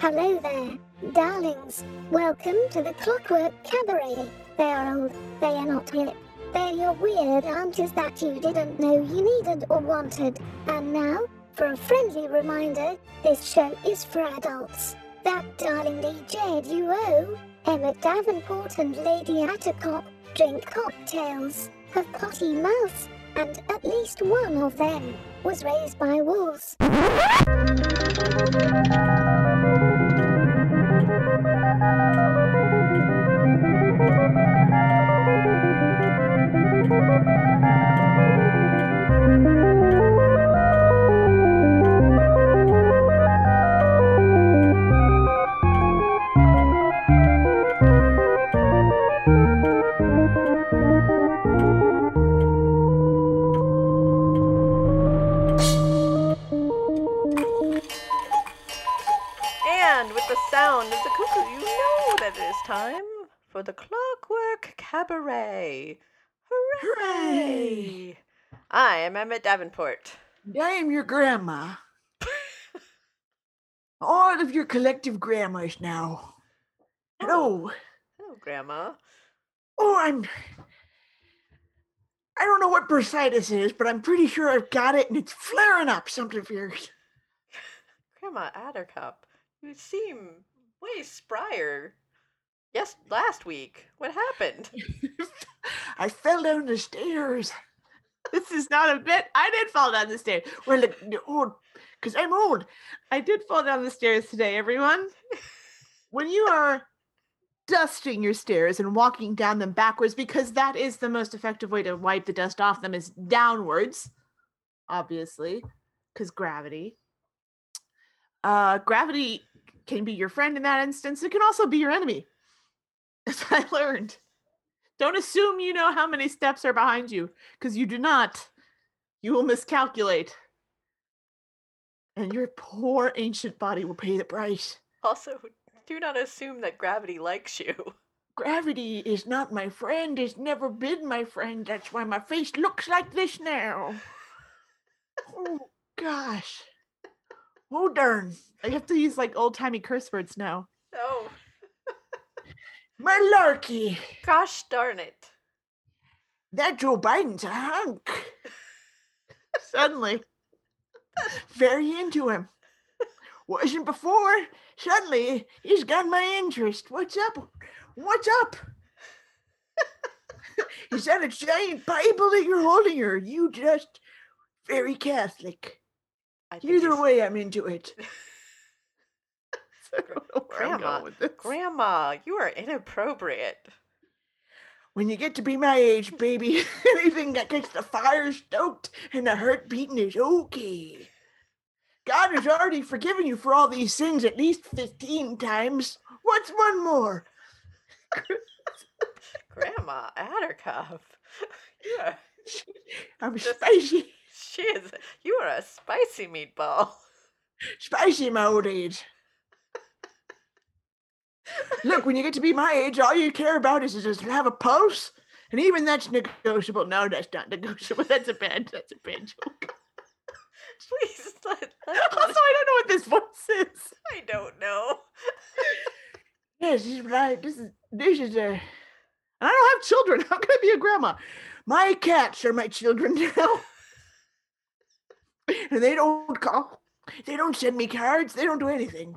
Hello there, darlings. Welcome to the Clockwork Cabaret. They are old, they are not hip. They're your weird aunties that you didn't know you needed or wanted. And now, for a friendly reminder, this show is for adults. That darling DJ duo, Emmett Davenport and Lady Attercop, drink cocktails, have potty mouths, and at least one of them was raised by wolves. Sound of the cuckoo, you know that it is time for the Clockwork Cabaret. Hooray! I am Emmett Davenport. I am your grandma. All of your collective grandmas now. Hello. Hello, Grandma. Oh, I'm. I don't know what bursitis is, but I'm pretty sure I've got it and it's flaring up something fierce. Grandma Attercop, you seem way sprier. Yes, last week. What happened? I fell down the stairs. This is not a bit. I did fall down the stairs. Well, the, old, because I'm old. I did fall down the stairs today, everyone. When you are dusting your stairs and walking down them backwards, because that is the most effective way to wipe the dust off them is downwards, obviously, because gravity. Uh, gravity can be your friend in that instance. It can also be your enemy. As I learned. Don't assume you know how many steps are behind you, because you do not. You will miscalculate. And your poor ancient body will pay the price. Also, do not assume that gravity likes you. Gravity is not my friend, it's never been my friend. That's why my face looks like this now. Oh, gosh. Oh, darn. I have to use like old timey curse words now. Oh, Malarkey. gosh darn it. That Joe Biden's a hunk. Suddenly. Very into him. Wasn't before. Suddenly, he's got my interest. What's up? What's up? Is that a giant Bible that you're holding, or you just very Catholic? I Either way, I'm into it. I don't know where I'm Grandma, going with this. Grandma, you are inappropriate. When you get to be my age, baby, anything that gets the fire stoked and the heart beating is okay. God has already forgiven you for all these sins at least 15 times. What's one more? Grandma Attercop. You are, I'm Just- spicy, she is, you are a spicy meatball. spicy in my old age. Look, when you get to be my age, all you care about is to just have a pulse, and even that's negotiable. No, that's not negotiable. That's a bad, that's a bad joke. Please let, let Also, I don't know what this voice is. I don't know. Yes, this is right. This is this is a. And I don't have children. How can I be a grandma? My cats are my children now. And they don't call. They don't send me cards. They don't do anything.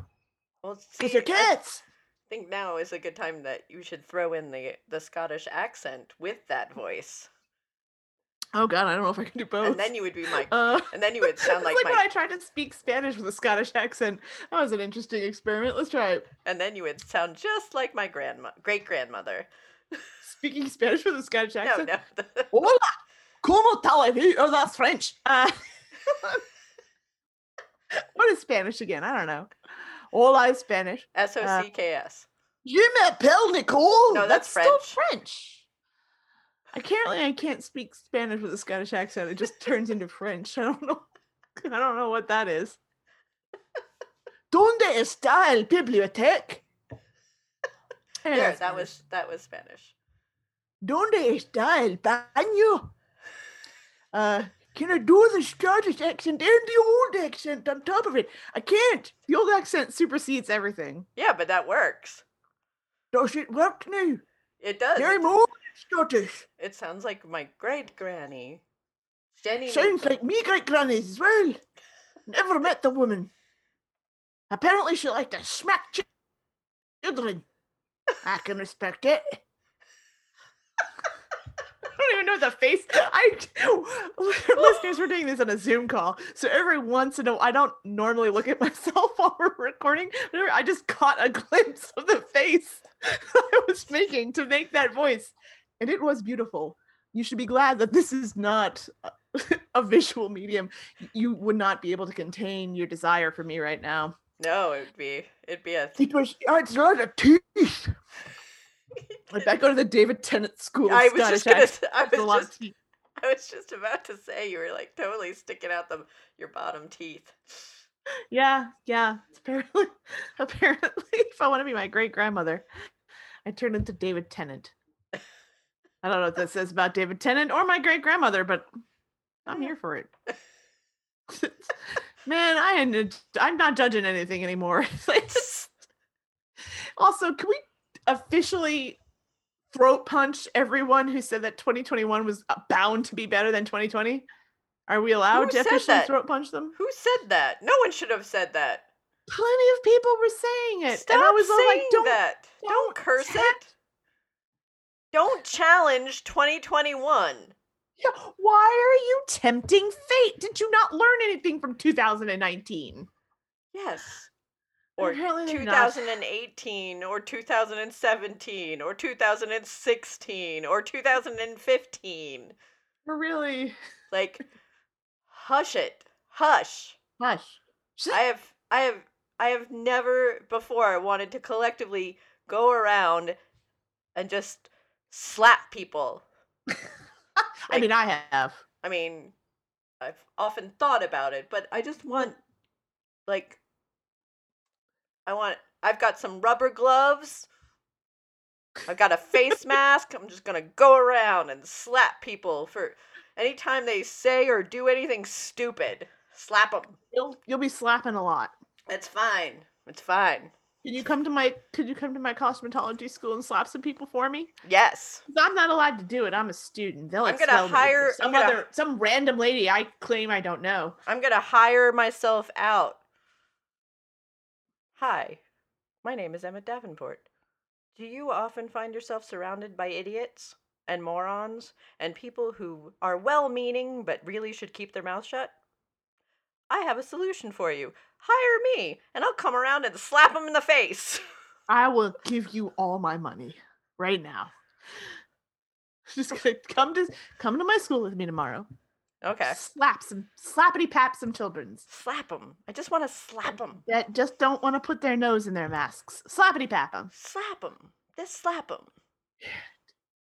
Well, Because they're cats. I think now is a good time that you should throw in the the Scottish accent with that voice, Oh God, I don't know if I can do both. and then you would be my, Uh, and then you would sound like like my, when I tried to speak Spanish with a Scottish accent. That was an interesting experiment. Let's try it. and then you would sound just like my grandma, great grandmother. Speaking Spanish with a Scottish No, accent. no. Hola, ¿cómo tal? Oh, that's French. Uh, what is Spanish again? I don't know. Hola is Spanish. S O C K S. Je m'appelle Nicole. No, that's still French. French. Apparently, I can't speak Spanish with a Scottish accent. It just turns into French. I don't know. I don't know what that is. ¿Dónde está el biblioteca? There, that's that Spanish. was that was Spanish. ¿Dónde está el baño? Uh, Can I do the Scottish accent and the old accent on top of it? I can't. The old accent supersedes everything. Yeah, but that works. Does it work now? It does. I'm It, old Scottish. it sounds like my great granny. Jenny. Sounds like me great grannies as well. Never met the woman. Apparently she liked to smack children. I can respect it. I don't even know the face. I listeners, we're doing this on a Zoom call, so every once in a while, I don't normally look at myself while we're recording. but I just caught a glimpse of the face I was making to make that voice, and it was beautiful. You should be glad that this is not a- visual medium. You would not be able to contain your desire for me right now. No, it'd be it'd be a. It was, oh, it's not a teeth. Like I go to the David Tennant School. Of I was Scottish just gonna. I it's a lot was just. I was just about to say you were like totally sticking out the your bottom teeth. Yeah, yeah. Apparently, apparently, if I want to be my great grandmother, I turn into David Tennant. I don't know what that says about David Tennant or my great grandmother, but I'm here for it. Man, I. I'm not judging anything anymore. It's- also, can we officially throat punch everyone who said that 2021 was uh, bound to be better than 2020? Are we allowed to said officially that? throat punch them? Who said that? No one should have said that. plenty of people were saying it. Stop and I was saying like, don't, that. Don't, don't curse it. Don't challenge 2021. Yeah, why are you tempting fate? Did you not learn anything from 2019? Yes. Or Apparently they're not. 2018 or 2017 or 2016 or 2015. We're really Like hush it. Hush. hush. I have I have I have never before wanted to collectively go around and just slap people. I mean, I have. I mean, I've often thought about it, but I just want like I want I've got some rubber gloves. I've got a face mask. I'm just going to go around and slap people for anytime they say or do anything stupid. Slap them. You'll you'll be slapping a lot. It's fine. It's fine. Can you come to my could you come to my cosmetology school and slap some people for me? Yes. I'm not allowed to do it. I'm a student. They'll I'm gonna hire- I'm some gonna- other some random lady I claim I don't know. I'm going to hire myself out. Hi. My name is Emmett Davenport. Do you often find yourself surrounded by idiots and morons and people who are well meaning but really should keep their mouth shut? I have a solution for you. Hire me, and I'll come around and slap them in the face. I will give you all my money right now. Just come to come to my school with me tomorrow. Okay. Slap some slappity pap some children's Slap them. I just want to slap them. that just don't want to put their nose in their masks. Slappity pap them. Slap them. Just slap them.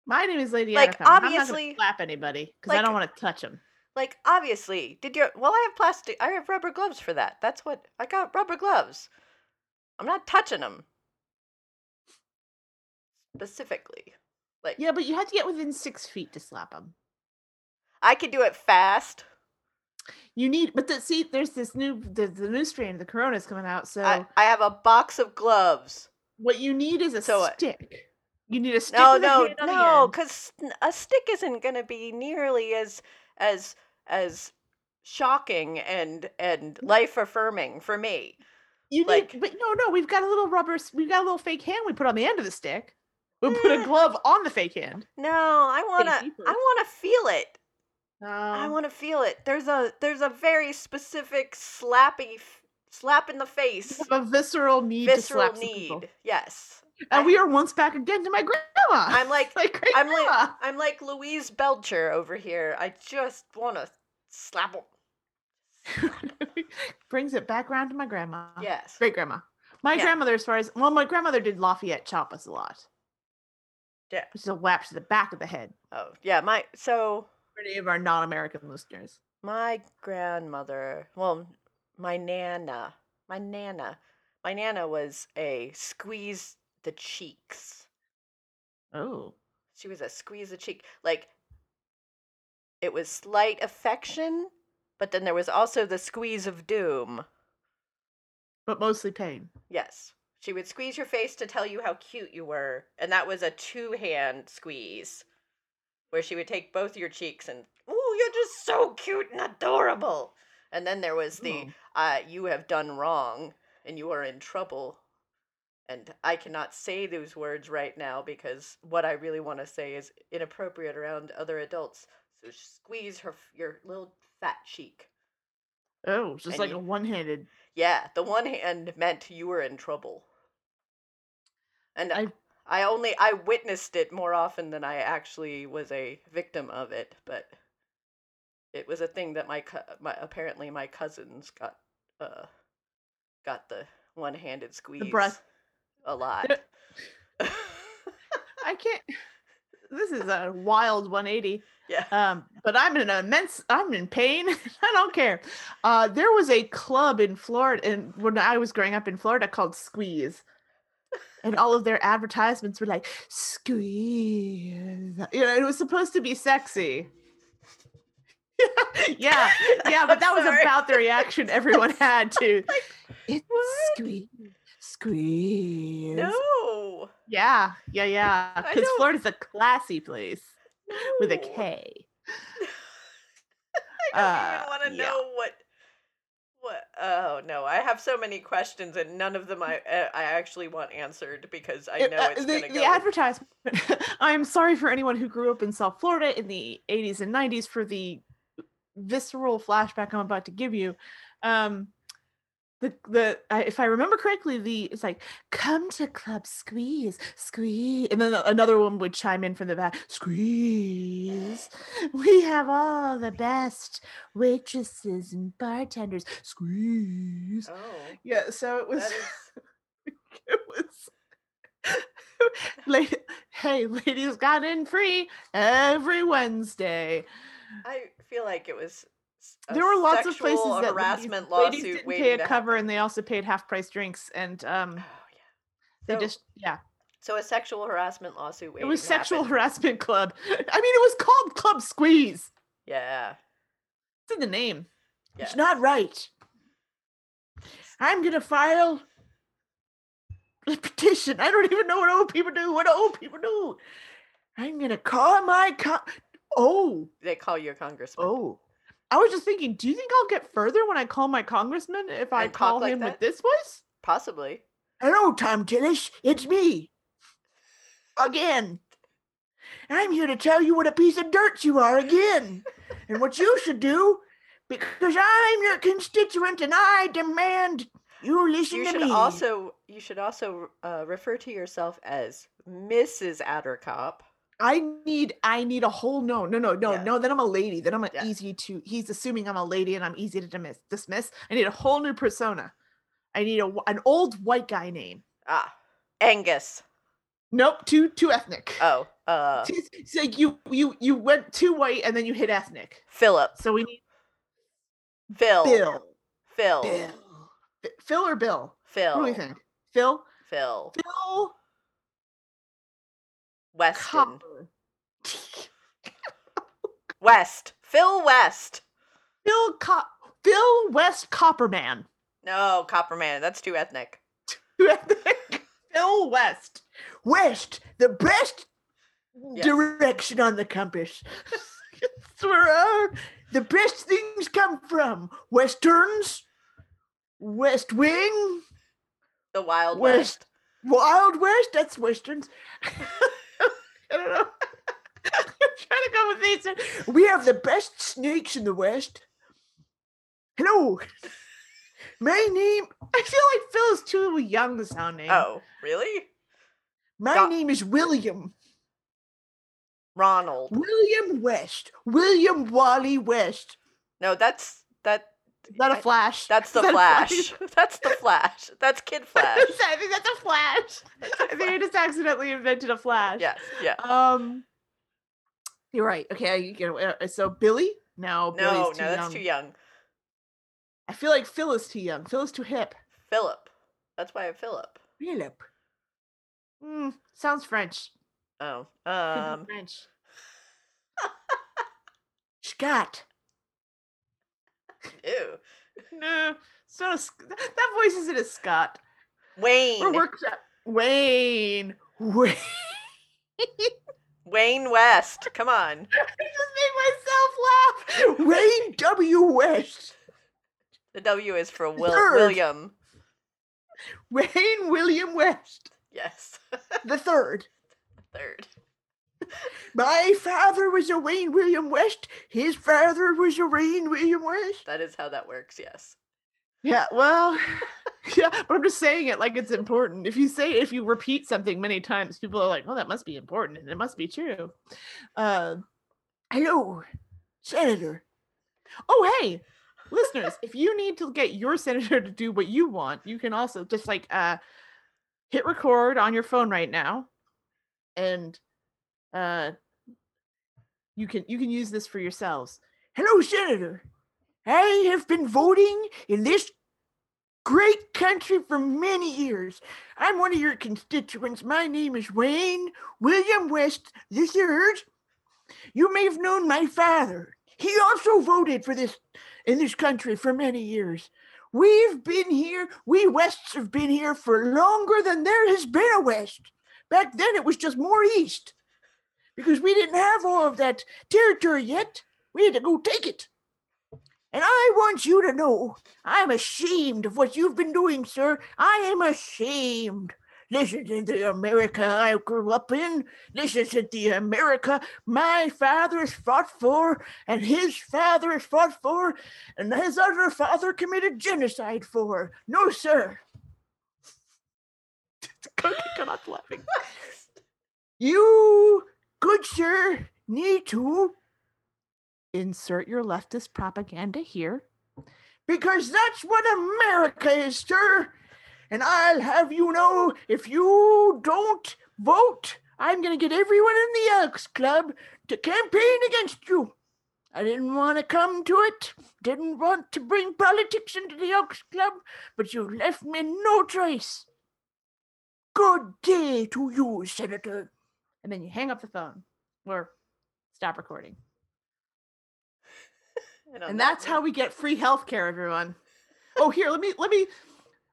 My name is Lady Like. I'm not obviously- slap anybody because I don't want to touch them. Like, obviously, did you? Well, I have plastic. I have rubber gloves for that. That's what. I got rubber gloves. I'm not touching them. Specifically. Like, Yeah, but you had to get within six feet to slap them. I could do it fast. You need, but the, see, there's this new the, the new strain of the corona is coming out. So I, I have a box of gloves. what you need is a So stick. You need a stick. No, no, no, because a stick isn't going to be nearly as as as shocking and and life affirming for me. You need, like- but no, no, we've got a little rubber. We've got a little fake hand we put on the end of the stick. We put a Eh. glove on the fake hand. No, I want to. I want to feel it. Oh, I want to feel it. There's a there's a very specific slappy f- slap in the face. a visceral need Visceral to slap some people. need. Yes. And I- we are once back again to my grandma. I'm like like great I'm like. I'm like Louise Belcher over here. I just want to slap him. Brings it back around to my grandma. Yes. Great grandma. My Yeah. grandmother, as far as well, my grandmother did Lafayette chop us a lot. Yeah. Is a whap to the back of the head Oh, yeah, my so for any of our non-American listeners. my grandmother, well, my nana, my nana, my nana was a squeeze the cheeks. Oh. She was a squeeze the cheek. Like it was slight affection, but then there was also the squeeze of doom. But mostly pain. Yes. She would squeeze your face to tell you how cute you were, and that was a two hand squeeze where she would take both your cheeks and, ooh, you're just so cute and adorable. And then there was the, uh, you have done wrong and you are in trouble. And I cannot say those words right now because what I really want to say is inappropriate around other adults. So squeeze her, your little fat cheek. Oh, just And like you- a one-handed. Yeah, the one hand meant you were in trouble. And I, I- only I witnessed it more often than I actually was a victim of it, but it was a thing that my co- my apparently my cousins got uh got the one-handed squeeze breath- a lot. I can't. This is a wild 180. yeah. Um, but I'm in immense. I'm in pain. I don't care. Uh, there was a club in Florida, and when I was growing up in Florida, called Squeeze, and all of their advertisements were like Squeeze. You know, it was supposed to be sexy. yeah, yeah, but that was about the reaction everyone had to. What? squeeze, squeeze. No. Yeah, yeah, yeah. Because Florida's a classy place with a no. K. I don't Uh, even want to yeah. know what oh no i have so many questions and none of them i uh, i actually want answered because i know uh, it's the, gonna the advertisement. I'm sorry for anyone who grew up in South Florida in the 80s and 90s for the visceral flashback I'm about to give you. Um, the the I, if I remember correctly, the it's like come to Club Squeeze, squeeze, and then another one would chime in from the back, squeeze. We have all the best waitresses and bartenders, squeeze. oh Yeah, so it was. is it was lady, hey ladies got in free every wednesday i feel like it was there were lots of places that harassment ladies, didn't waiting pay a cover and they also paid half price drinks and um oh yeah they So- just yeah so a sexual harassment lawsuit it was sexual happen. harassment club i mean it was called club squeeze yeah it's in the name yeah It's not right. I'm gonna file a petition. I don't even know what old people do. What do old people do? I'm gonna call my co- Oh, they call you a congressman oh. I was just thinking do you think i'll get further when i call my congressman if i And call like him that? with this voice possibly Hello, Thom Tillis. It's me. Again. I'm here to tell you what a piece of dirt you are again. and what you should do, because I'm your constituent and I demand you listen you to should me. also you should also uh, refer to yourself as mrs Attercop I need I need a whole no no no no Yeah. no then I'm a lady then I'm an Yeah. easy to he's assuming I'm a lady and I'm easy to dismiss dismiss. I need a whole new persona. I need a an old white guy name. Ah angus. Nope too too ethnic. Oh uh. It's, like you you you went too white and then you hit ethnic. Philip so we need phil. Bill. Phil. Bill. Phil or Bill? Phil what do we think? Phil? Phil. Phil weston west phil west Phil Co- Phil West Copperman no copperman that's too ethnic Too ethnic. Phil West West, the best Yes. direction on the compass. It's where the best things come from. Westerns, West Wing, the wild West. west Wild West, that's Westerns. Don't know. I'm trying to go with these. We have the best snakes in the West. Hello. My name I feel like Phil is too young sounding. oh really my Doc- name is William. ronald William West. William Wally West. no that's that Is that a flash? that's the Is that a flash that's the flash that's kid flash I think that's a flash. I think I just accidentally invented a flash. yes yeah Um. You're right. Okay. I, uh, so Billy? No. no no Billy's too that's young. too young I feel like Phil is too young. Phil is too hip. philip that's why i'm philip Philip. Mm, sounds French. oh um French. Scott. Ew. No, it's not a, that voice isn't a Scott. Wayne. We're workshop. Wayne. Wait. Wayne West. Come on. I just made myself laugh. Wayne W. West. The W is for Will- Third. William. Wayne William West. Yes. The third. Third. My father was a Wayne William West. His father was a Wayne William West. That is how that works. Yes. Yeah, well, yeah, but I'm just saying it like it's important. If you say if you repeat something many times, people are like, "Oh, that must be important, and it must be true." Uh, Hello, Senator. oh, hey, listeners, if you need to get your senator to do what you want, you can also just like uh, hit record on your phone right now, and uh, you can you can use this for yourselves. Hello, Senator. I have been voting in this great country for many years. I'm one of your constituents. My name is Wayne William West III. You may have known my father. He also voted for this in this country for many years. We've been here, we Wests have been here for longer than there has been a West. Back then it was just more east. Because we didn't have all of that territory yet. We had to go take it. And I want you to know I'm ashamed of what you've been doing, sir. I am ashamed. This isn't the America I grew up in. This isn't the America my fathers fought for, and his fathers fought for, and his other father committed genocide for. No, sir. Cookie cannot laughing. You, good sir, need to Insert your leftist propaganda here. because that's what America is, sir. And I'll have you know if you don't vote, I'm going to get everyone in the Elks Club to campaign against you. I didn't want to come to it, didn't want to bring politics into the Elks Club, but you left me no choice. Good day to you, Senator. And then you hang up the phone or stop recording. And, And that that's how we get free healthcare, everyone. Oh, here, let me let me.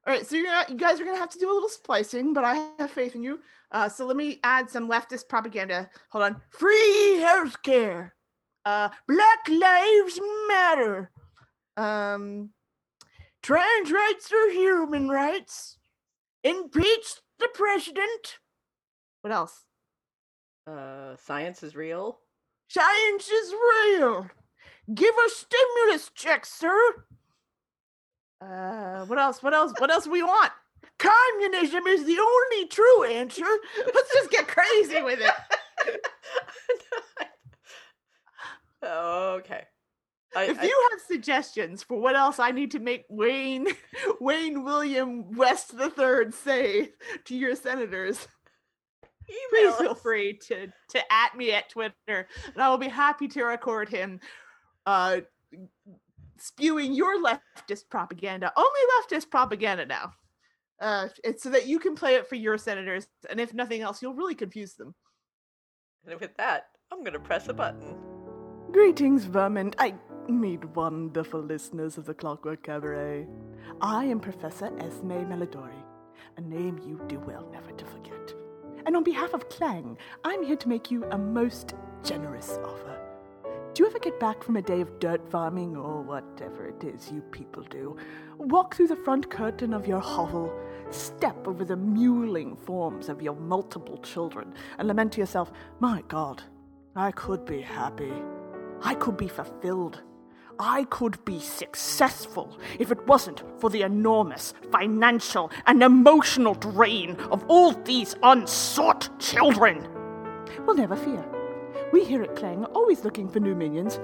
All right, so you're gonna, you guys are gonna have to do a little splicing, but I have faith in you. Uh, so let me add some leftist propaganda. Hold on. Free healthcare. Uh, Black Lives Matter. um, Trans rights are human rights. Impeach the president. what else? Uh, science is real. Science is real. Give us stimulus checks, sir. Uh, what else? What else? What else we want? Communism is the only true answer. Let's just get crazy with it. okay. I, If I- you have suggestions for what else I need to make Wayne Wayne William West the Third say to your senators, please feel free to to at me at Twitter, and I will be happy to record him uh spewing your leftist propaganda. Only leftist propaganda now. Uh, it's so that you can play it for your senators, and if nothing else, you'll really confuse them. And with that, I'm gonna press a button. Greetings, vermin. I meet wonderful listeners of the Clockwork Cabaret. I am Professor Esme Melodori, a name you do well never to forget. And on behalf of Clang, I'm here to make you a most generous offer. Do you ever get back from a day of dirt farming or whatever it is you people do? Walk through the front curtain of your hovel, step over the mewling forms of your multiple children, and lament to yourself, My God, I could be happy. I could be fulfilled. I could be successful if it wasn't for the enormous financial and emotional drain of all these unsought children. Well, never fear. We here at Clang are always looking for new minions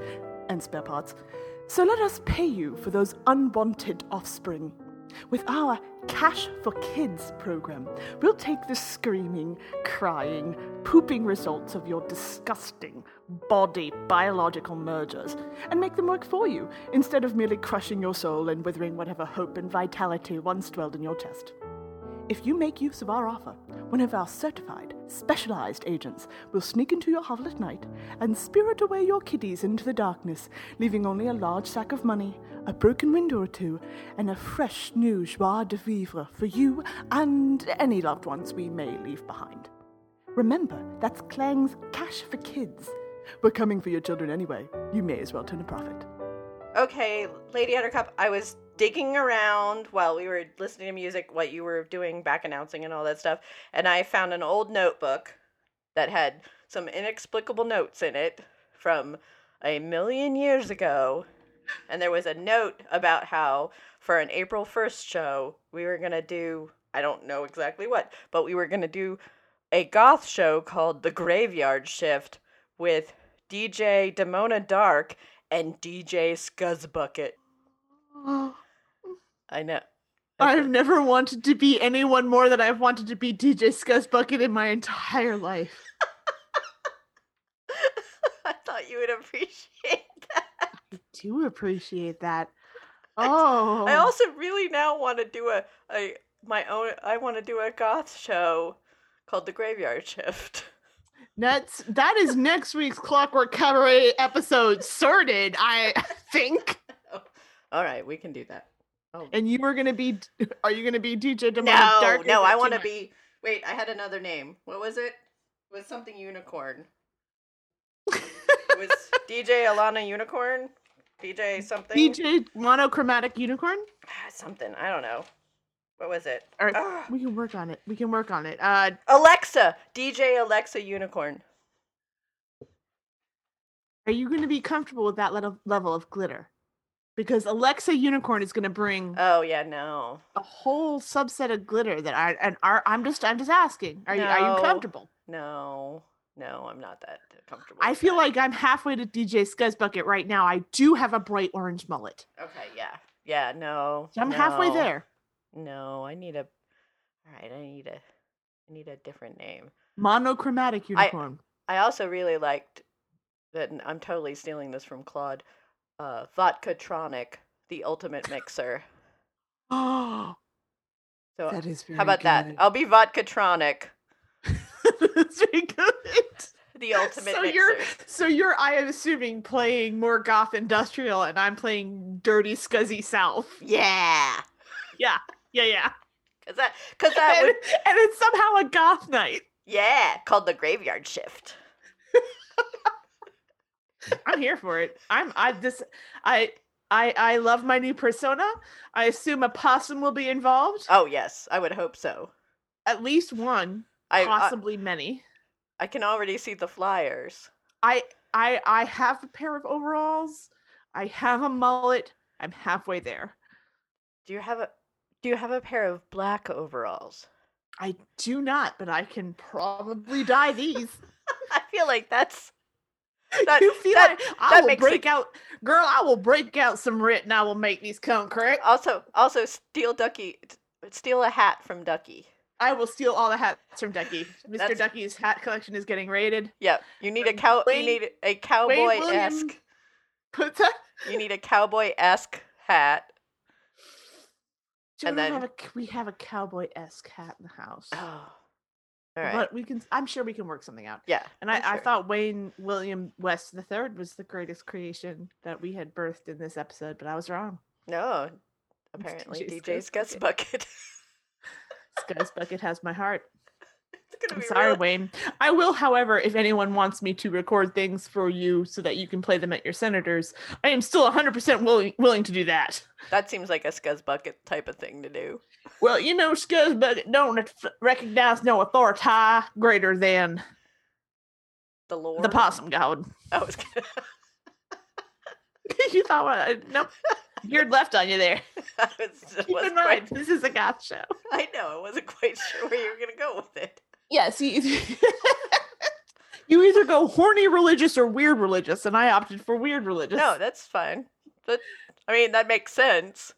and spare parts. So let us pay you for those unwanted offspring. With our Cash for Kids program, we'll take the screaming, crying, pooping results of your disgusting body biological mergers and make them work for you instead of merely crushing your soul and withering whatever hope and vitality once dwelled in your chest. If you make use of our offer, one of our certified, specialized agents will sneak into your hovel at night and spirit away your kiddies into the darkness, leaving only a large sack of money, a broken window or two, and a fresh new joie de vivre for you and any loved ones we may leave behind. Remember, that's Clang's Cash for Kids. We're coming for your children anyway. You may as well turn a profit. Okay, Lady Attercop, I was digging around while we were listening to music, what you were doing, back announcing and all that stuff, and I found an old notebook that had some inexplicable notes in it from a million years ago. And there was a note about how for an April 1st show, we were going to do, I don't know exactly what, but we were going to do a goth show called The Graveyard Shift with DJ Demona Dark and DJ Scuzzbucket. Oh. I know. I've never wanted to be anyone more than I've wanted to be DJ Scuzzbucket in my entire life. I thought you would appreciate that. I do appreciate that. Oh, I also really now want to do a, a my own. I want to do a goth show called The Graveyard Shift. That's that is next week's Clockwork Cabaret episode sorted, I think. Oh, all right, we can do that. Oh And you were gonna be are you gonna be DJ Demonic no, Dark? no, I want to be. Wait, I had another name. What was it? It was something unicorn. It was DJ Alana Unicorn. DJ something. DJ Monochromatic Unicorn? Ah, something. I don't know. What was it? All right, we can work on it. We can work on it. Uh Alexa. DJ Alexa Unicorn. are you gonna be comfortable with that level level of glitter? Because Alexa Unicorn is gonna bring Oh yeah, no. a whole subset of glitter that I and are I'm just I'm just asking. Are you are you comfortable? No. No, I'm not that comfortable. I feel that. like I'm halfway to DJ Scuzzbucket right now. I do have a bright orange mullet. Okay, yeah. Yeah, no. I'm halfway there. No, I need a All right, I need a I need a different name. Monochromatic unicorn. I also really liked that I'm totally stealing this from Claude. Uh Vodkatronic, the ultimate mixer. Oh, So that is very how about that? I'll be Vodkatronic, That's very good. the ultimate so mixer. you're so you're I am assuming playing more goth industrial and I'm playing dirty scuzzy south. Yeah. Yeah, yeah, yeah. Cuz that cuz that and, would and it's somehow a goth night. yeah, called the graveyard shift. I'm here for it. I'm I this I I I love my new persona. I assume a possum will be involved. Oh yes, I would hope so. At least one, I I, possibly many. I can already see the flyers. I I I have a pair of overalls. I have a mullet. I'm halfway there. Do you have a do you have a pair of black overalls? I do not, but I can probably dye these. I feel like that's That- you feel that- like I that will break it- out, girl. I will break out some Rit, and I will make these come correct. also also steal Ducky steal a hat from Ducky. I will steal all the hats from Ducky. Mr. That's- Ducky's hat collection is getting raided. Yep. You need a cow Wayne- you need a cowboy esque William- Put that. you need a cowboy esque hat. Don't And then- have a, we have a cowboy esque hat in the house, Oh. Right. but we can. I'm sure we can work something out. yeah. And I, I'm I thought Wayne William West III was the greatest creation that we had birthed in this episode, but I was wrong. No. Apparently DJ DJ Scuzzbucket. Scuzzbucket. Scuzz Bucket has my heart. I'm sorry, real- Wayne. I will, however, if anyone wants me to record things for you so that you can play them at your senators, I am still 100% willing willing to do that. That seems like a Scuzzbucket type of thing to do. Well, you know, Scuzz Bucket don't recognize no authority greater than The Lord, the possum god. I was you thought, uh, nope, beard left on you there. I was, Keep in mind, quite, this is a goth show. I know, I wasn't quite sure where you were gonna go with it. Yes, you, you either go horny religious or weird religious, and I opted for weird religious. No, that's fine. That I mean that makes sense.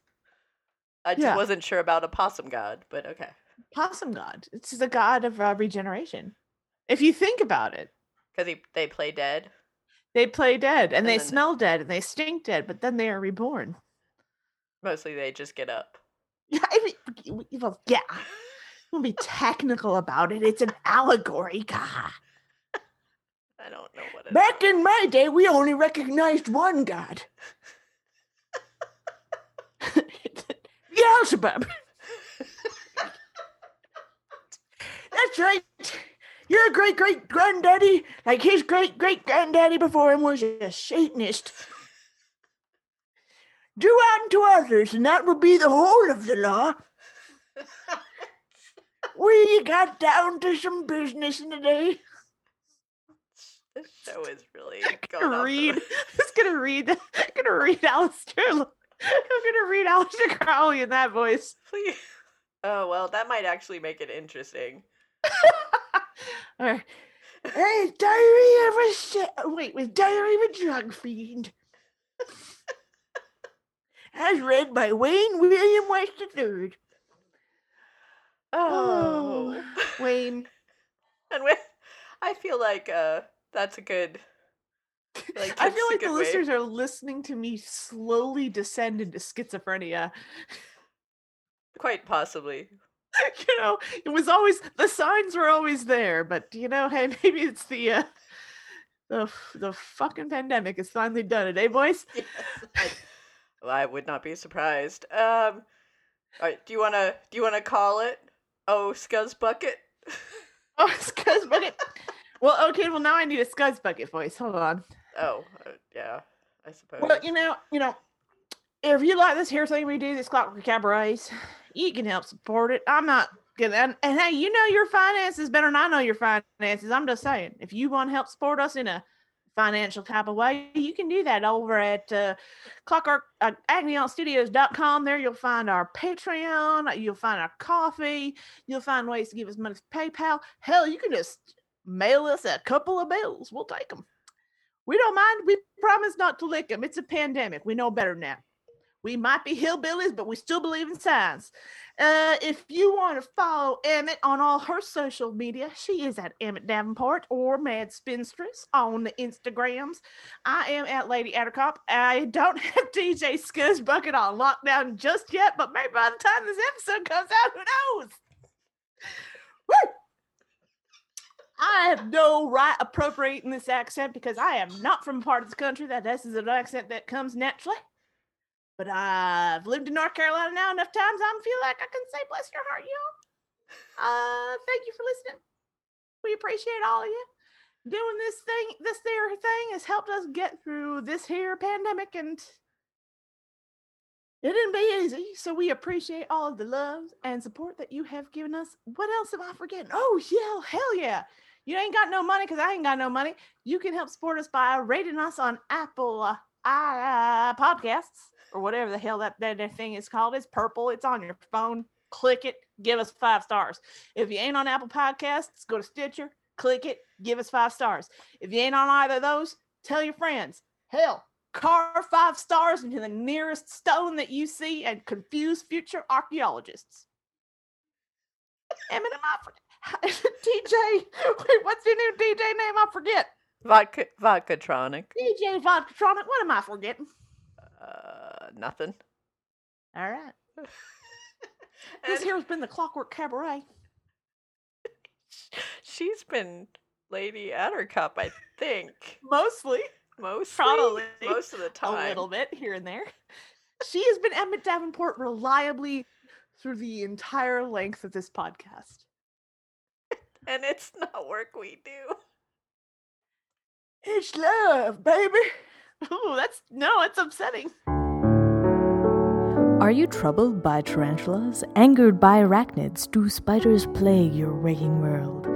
I just Yeah. wasn't sure about a possum god, but okay. possum god. It's the god of uh, regeneration. If you think about it, Because they play dead. they play dead and, And they then- smell dead and they stink dead, but then they are reborn. Mostly they just get up. Yeah, I mean, well, yeah. We'll be technical about it. It's an allegory. God. I don't know what it Back in my day, we only recognized one god. Beelzebub. That's right. Your great great granddaddy, like his great great granddaddy before him, was a Satanist. Do unto others, and that will be the whole of the law. We got down to some business in the day. This show is really I'm going gonna off the read. I'm just gonna read. I'm gonna read Aleister. I'm gonna read Aleister Crowley in that voice. Please. Oh well, that might actually make it interesting. All right. Hey, diary of a sa- oh, wait, with diary of a drug fiend. As read by Wayne William West III. Oh, Wayne. and we, I feel like uh, that's a good. Like I feel like the way- listeners are listening to me slowly descend into schizophrenia. quite possibly. you know, it was always the signs were always there, but you know, hey, maybe it's the uh, the the fucking pandemic has finally done it, eh, boys? Yes, I, well, I would not be surprised. Um, all right, do you wanna do you wanna call it? Oh, Scuzz Bucket. Oh, scuzz bucket. Well, okay. Well, now I need a scuzz bucket voice. Hold on. Oh, uh, yeah, I suppose. Well, you know, you know, if you like this here thing we do, this clockwork cabarets, you can help support it. I'm not gonna, and, and hey, you know your finances better than I know your finances. I'm just saying, if you want to help support us in a financial type of way, you can do that over at uh, clockwork uh, agonyauntstudios.com. There you'll find our Patreon, you'll find our Ko-fi, you'll find ways to give us money through PayPal. Hell, you can just mail us a couple of bills. We'll take them. We don't mind. We promise not to lick them. It's a pandemic. We know better now. We might be hillbillies, but we still believe in science. Uh, if you want to follow Emmett on all her social media, she is at Emmett Davenport or Mad Spinstress on the Instagrams. I am at Lady Attercop. I don't have DJ Scuzz Bucket on lockdown just yet, but maybe by the time this episode comes out, who knows? Woo! I have no right appropriating this accent because I am not from part of the country that this is an accent that comes naturally. But I've lived in North Carolina now enough times. I feel like I can say bless your heart, y'all. Uh, thank you for listening. We appreciate all of you. Doing this thing, this there thing has helped us get through this here pandemic and it didn't be easy. So we appreciate all of the love and support that you have given us. What else am I forgetting? Oh, yeah, hell yeah. You ain't got no money because I ain't got no money. You can help support us by rating us on Apple uh, uh, Podcasts or whatever the hell that, that, that thing is called. It's purple. It's on your phone. Click it. Give us five stars. If you ain't on Apple Podcasts, go to Stitcher. Click it. Give us five stars. If you ain't on either of those, tell your friends. Hell, carve five stars into the nearest stone that you see and confuse future archaeologists. Eminem, I. DJ, wait, what's your new DJ name? I forget. Vodka, Vodkatronic. DJ Vodkatronic. What am I forgetting? Nothing. All right. This here's been the Clockwork Cabaret. she's been Lady Attercop, I think. Mostly, Mostly, Probably most of the time. a little bit here and there. She has been Emmett Davenport reliably through the entire length of this podcast. and it's not work we do. It's love, baby. Ooh, that's no, it's upsetting. Are you troubled by tarantulas? Angered by arachnids? Do spiders plague your waking world?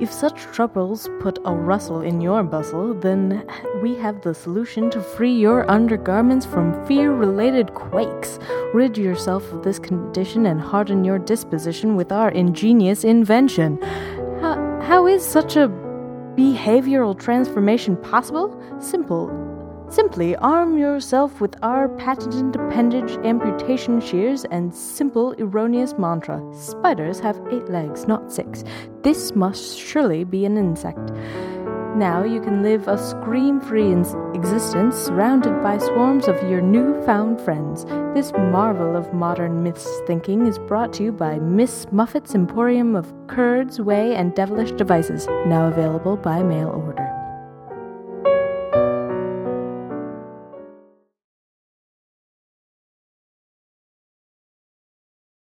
If such troubles put a rustle in your bustle, then we have the solution to free your undergarments from fear related quakes. Rid yourself of this condition and harden your disposition with our ingenious invention. How, how is such a behavioral transformation possible? Simple. Simply arm yourself with our patented appendage amputation shears and simple erroneous mantra. Spiders have eight legs, not six. This must surely be an insect. Now you can live a scream free existence surrounded by swarms of your newfound friends. This marvel of modern myths thinking is brought to you by Miss Muffet's Emporium of Curds, Whey, and Devilish Devices, now available by mail order.